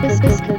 this, this.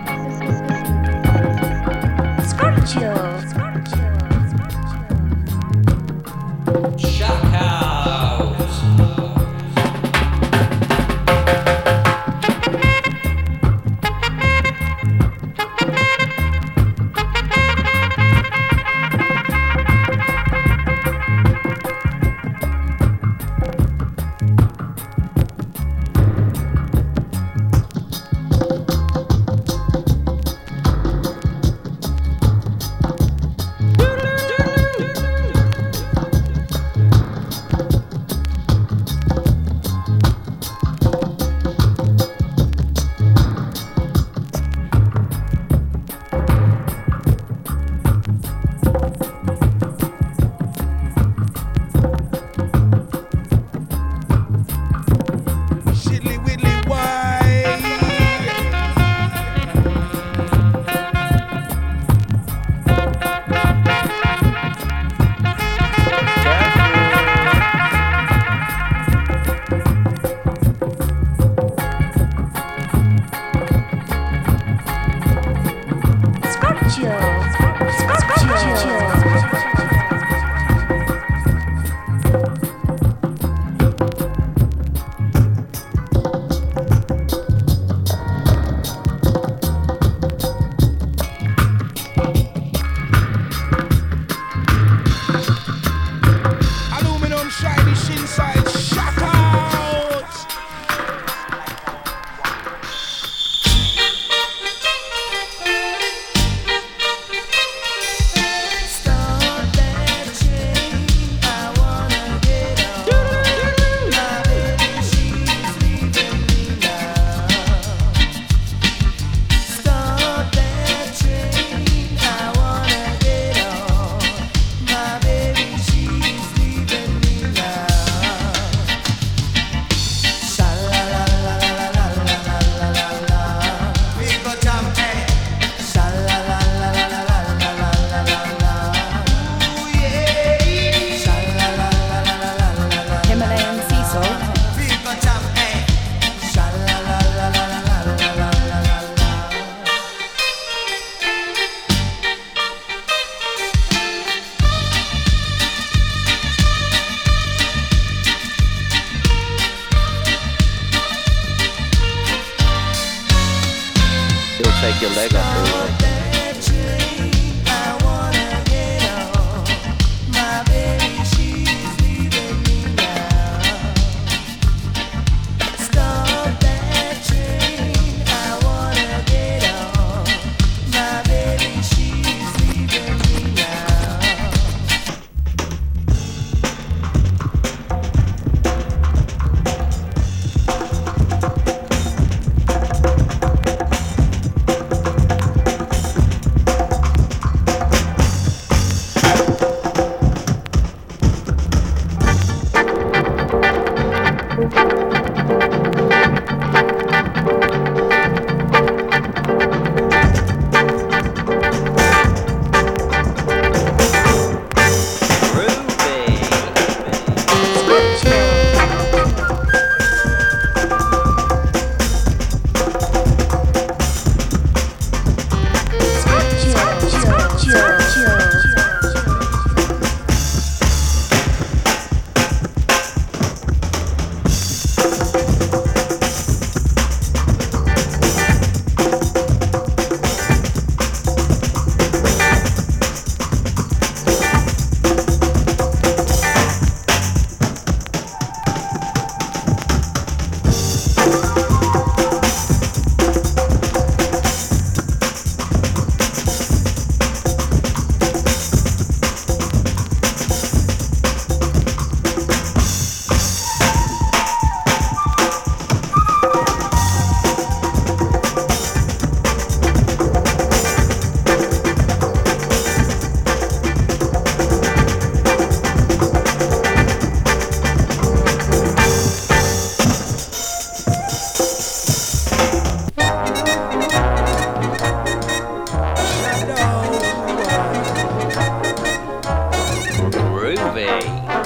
Bye.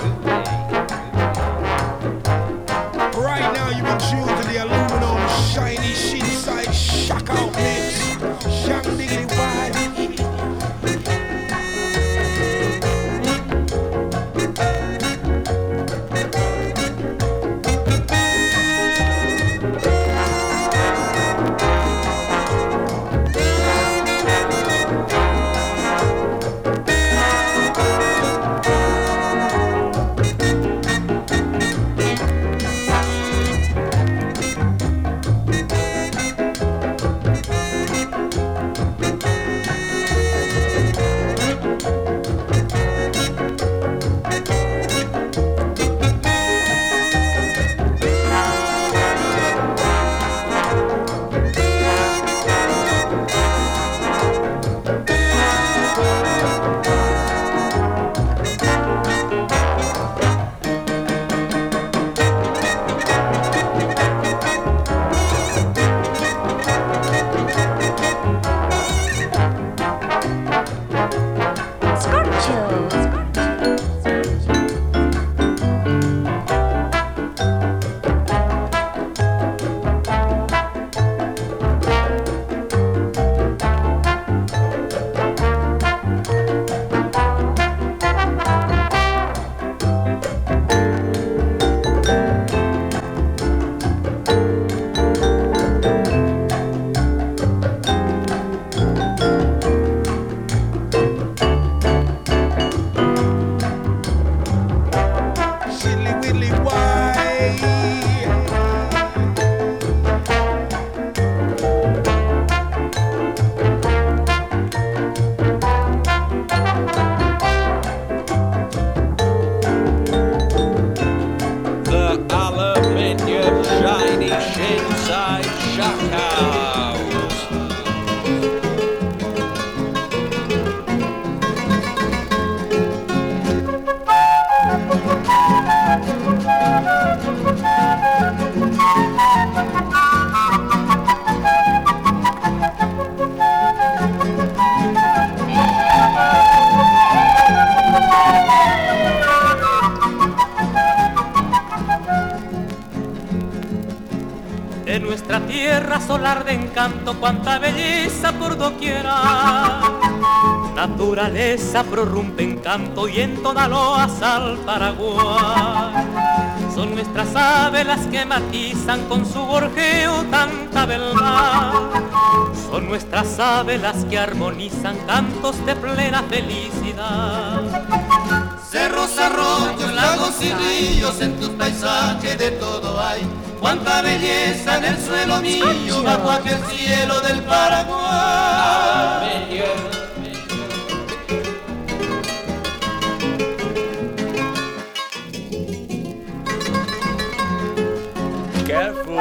De encanto, cuánta belleza por doquiera. Naturaleza prorrumpe encanto y en toda loa al Paraguay. Son nuestras aves las que matizan con su gorjeo tanta verdad. Son nuestras aves las que armonizan cantos de plena felicidad. Cerros, arroyos, lagos y ríos, en tus paisajes de todo. Cuánta belleza en el suelo mío, bajo aquel cielo del Paraguay. Careful.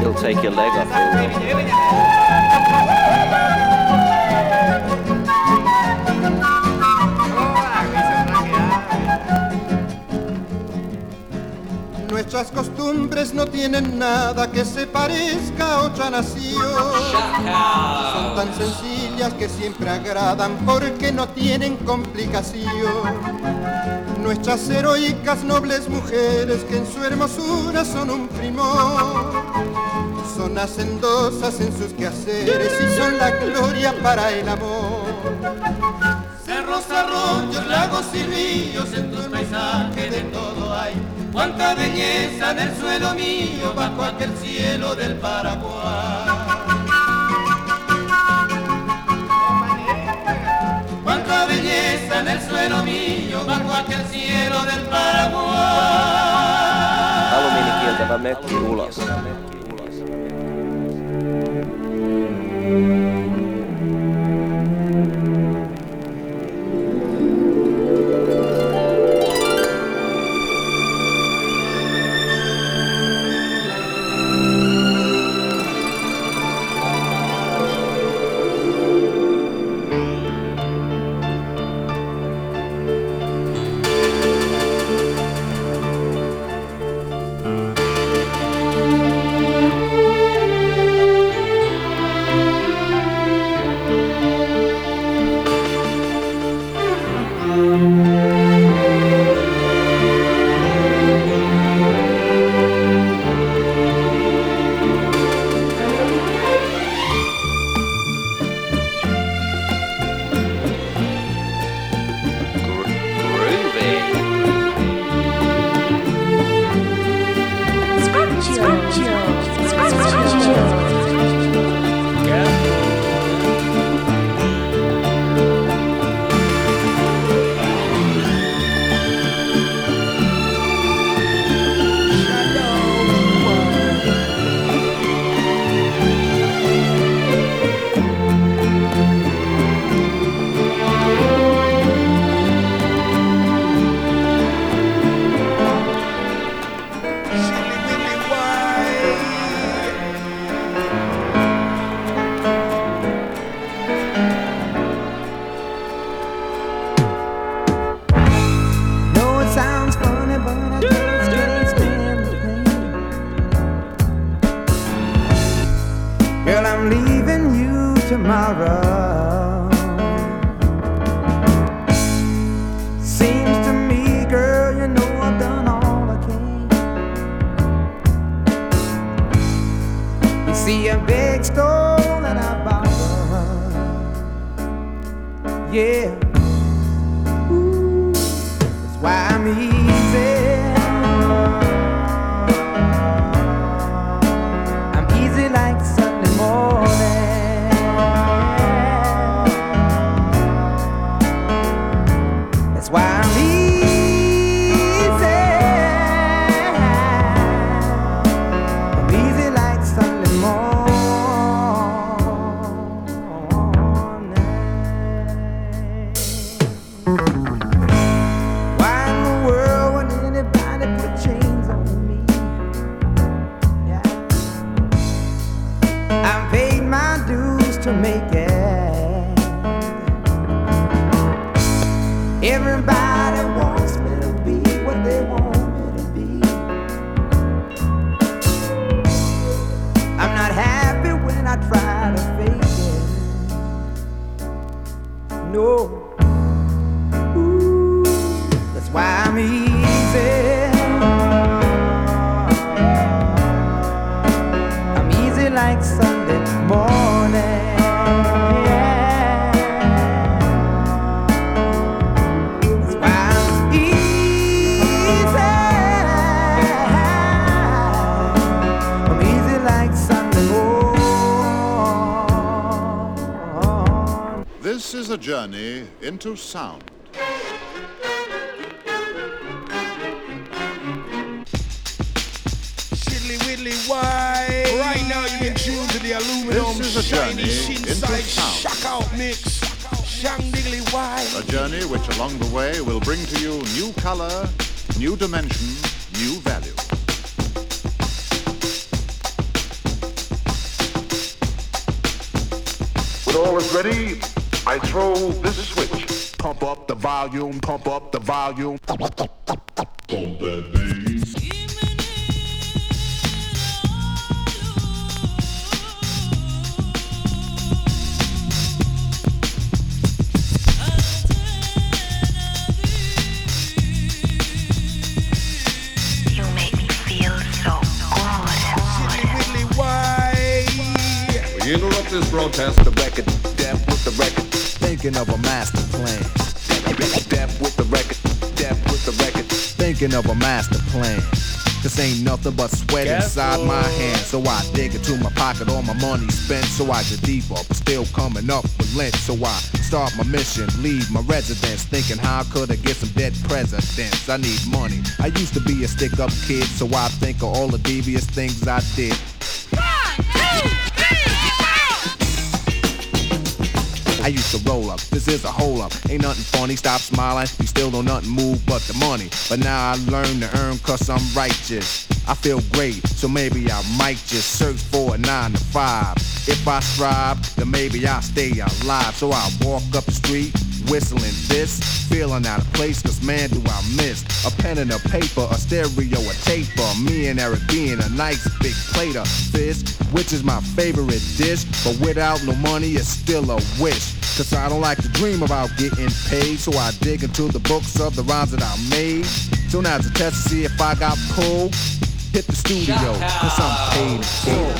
He'll take your leg off. Nuestras costumbres no tienen nada que se parezca a otra nación. Son tan sencillas que siempre agradan porque no tienen complicación. Nuestras heroicas nobles mujeres que en su hermosura son un primor. Son hacendosas en sus quehaceres y son la gloria para el amor. Cerros, arroyos, lagos y ríos, en tus paisajes de todo hay. Cuánta belleza en el suelo mío, bajo aquel cielo del Paraguay. Cuánta belleza en el suelo mío, bajo aquel cielo del Paraguay. Know into sound. Shiddly widdly why? Right now you in tune to the aluminum This is a shiny journey into sound. Shack Out mix. Shang diggly why? A journey which along the way will bring to you new color, new dimension, new value. When all is ready, I throw this switch. Pump up the volume, pump up the volume. Pump that bass. You make me feel so good. Shiddly why? We interrupt this broadcast. the record, deaf with the record, thinking of a master plan. Deaf with the record, deaf with the record, thinking of a master plan. This ain't nothing but sweat inside my hands. So I dig into my pocket, all my money spent. So I get deeper, but still coming up with lint. So I start my mission, leave my residence, thinking how I could I get some dead presidents? I need money. I used to be a stick up kid, so I think of all the devious things I did. I used to roll up. This is a hole up. Ain't nothing funny. Stop smiling. We still don't nothing move but the money. But now I learn to earn cause I'm righteous. I feel great, so maybe I might just search for a nine to five. If I strive, then maybe I'll stay alive. So I walk up the street, whistling this, feeling out of place, cause man do I miss a pen and a paper, a stereo, a taper. Me and Eric being a nice big plate of fish, which is my favorite dish. But without no money, it's still a wish. Cause I don't like to dream about getting paid, so I dig into the books of the rhymes that I made. So now it's a test to see if I got pulled. Hit the studio, cause I'm paid in full.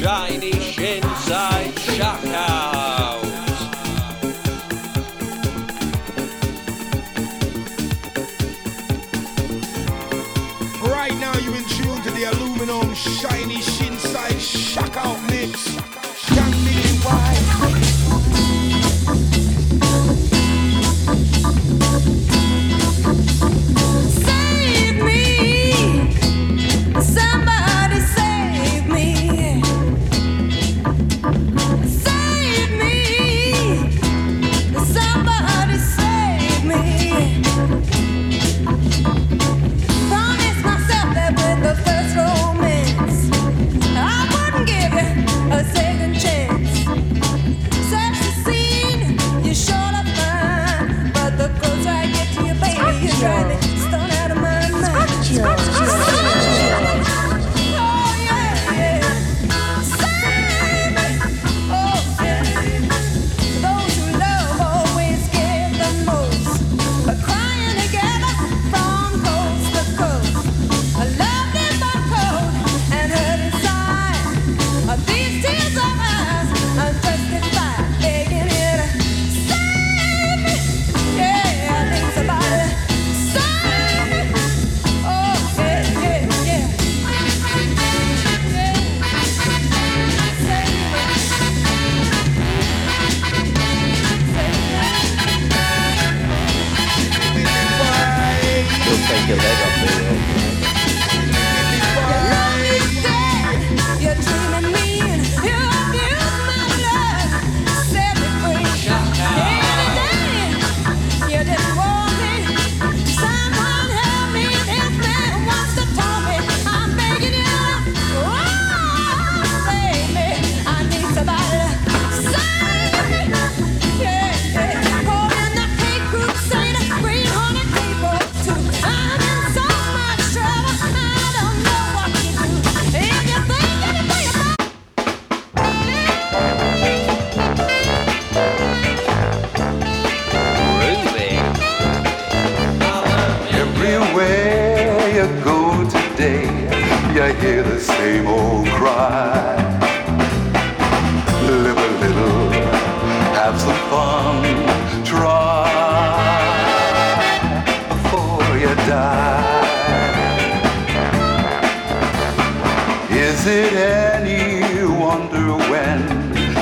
Shiny shinside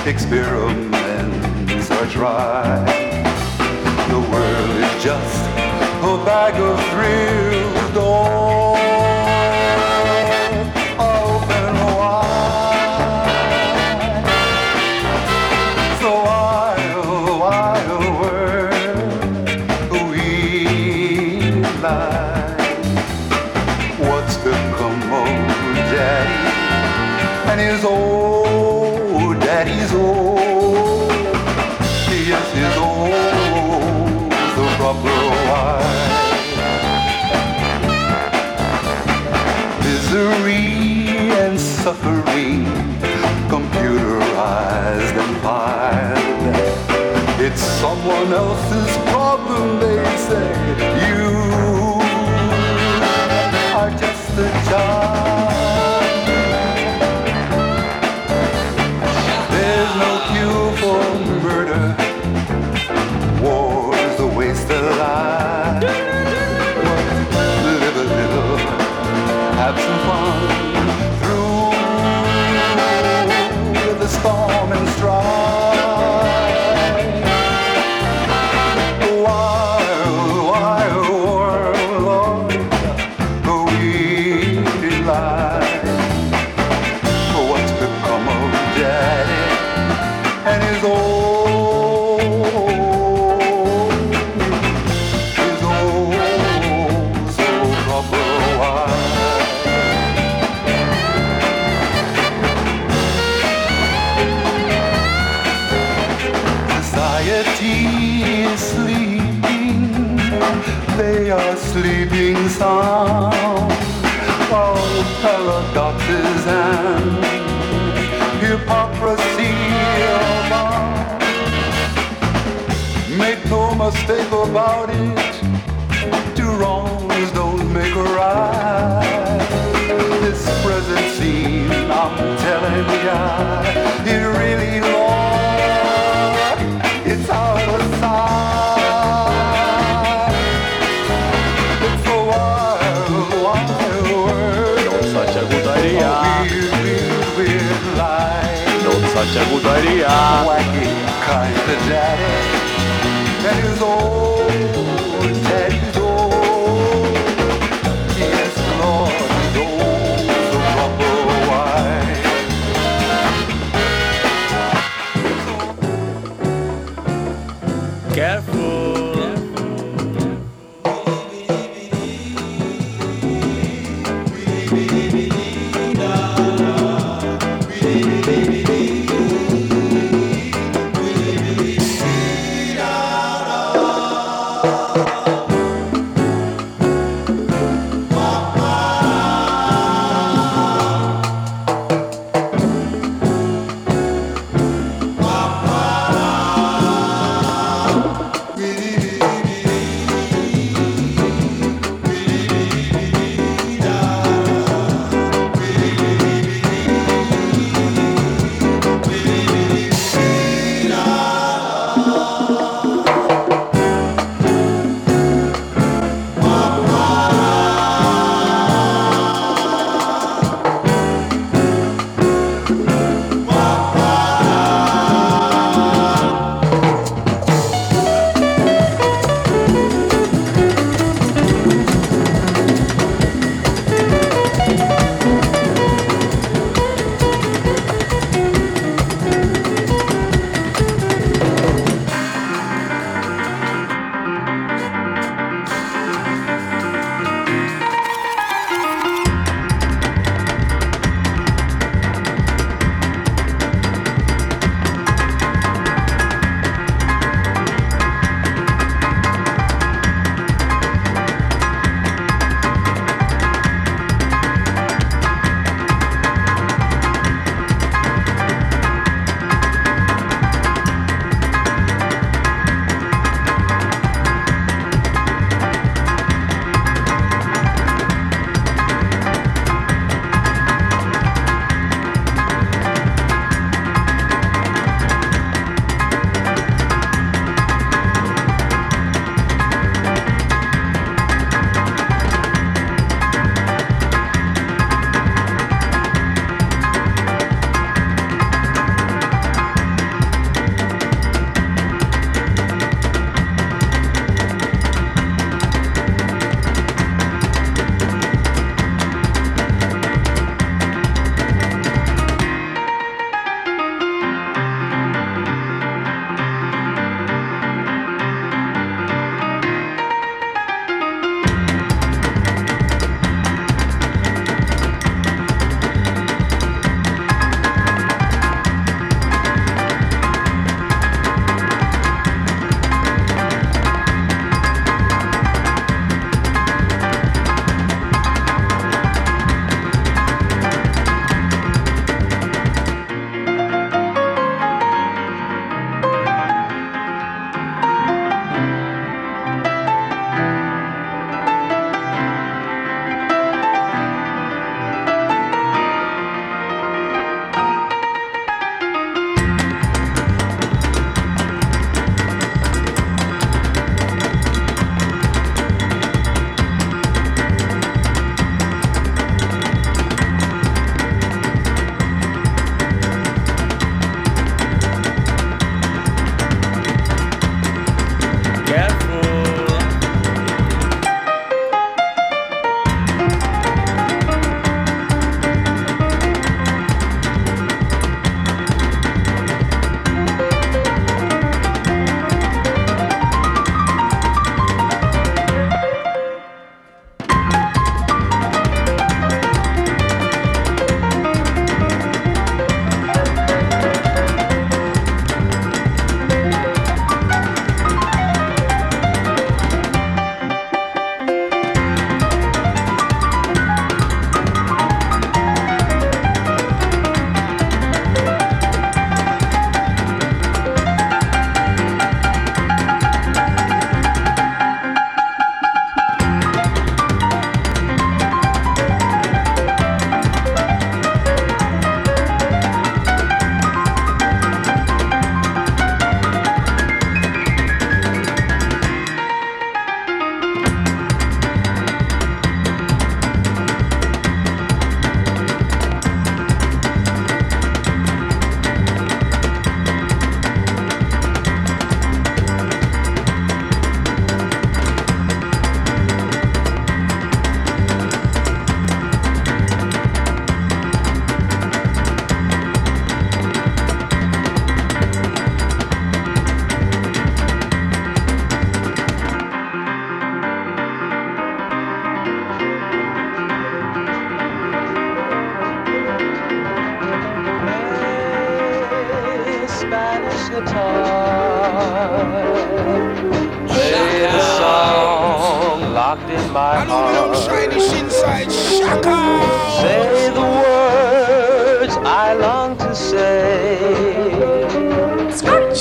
experiments are tried? mistake about it. Two wrongs don't make a right. This present scene, I'm telling ya, it really long. It's out of sight. It's a wild, wild world. Not such a good idea. Weird, weird, weird life. Not such a good idea. Wacky kind of daddy. Locked in my Aluminum heart. shiny inside shaka. Say the words I long to say.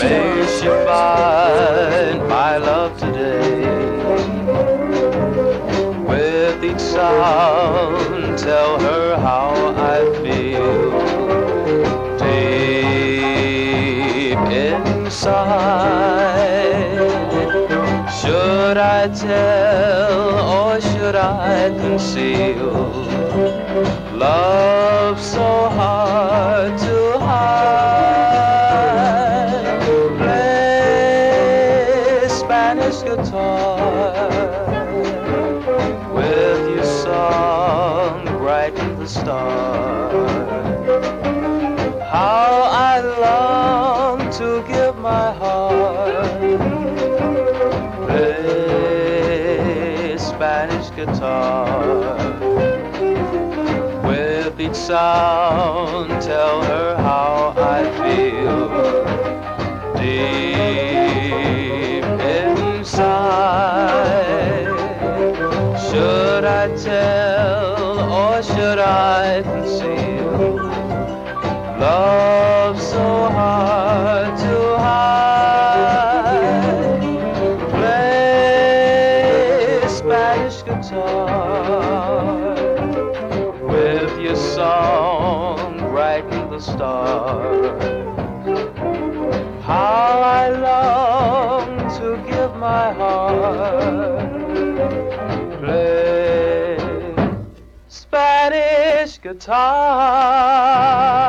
May she find my love today. With each sound, tell her how I feel. Deep inside. Should I tell or should I conceal? Love so hard to hide. Play Spanish guitar with your song brighten the stars. With each sound, tell her how I feel. Deep inside. Should I tell or should I conceal? Love guitar.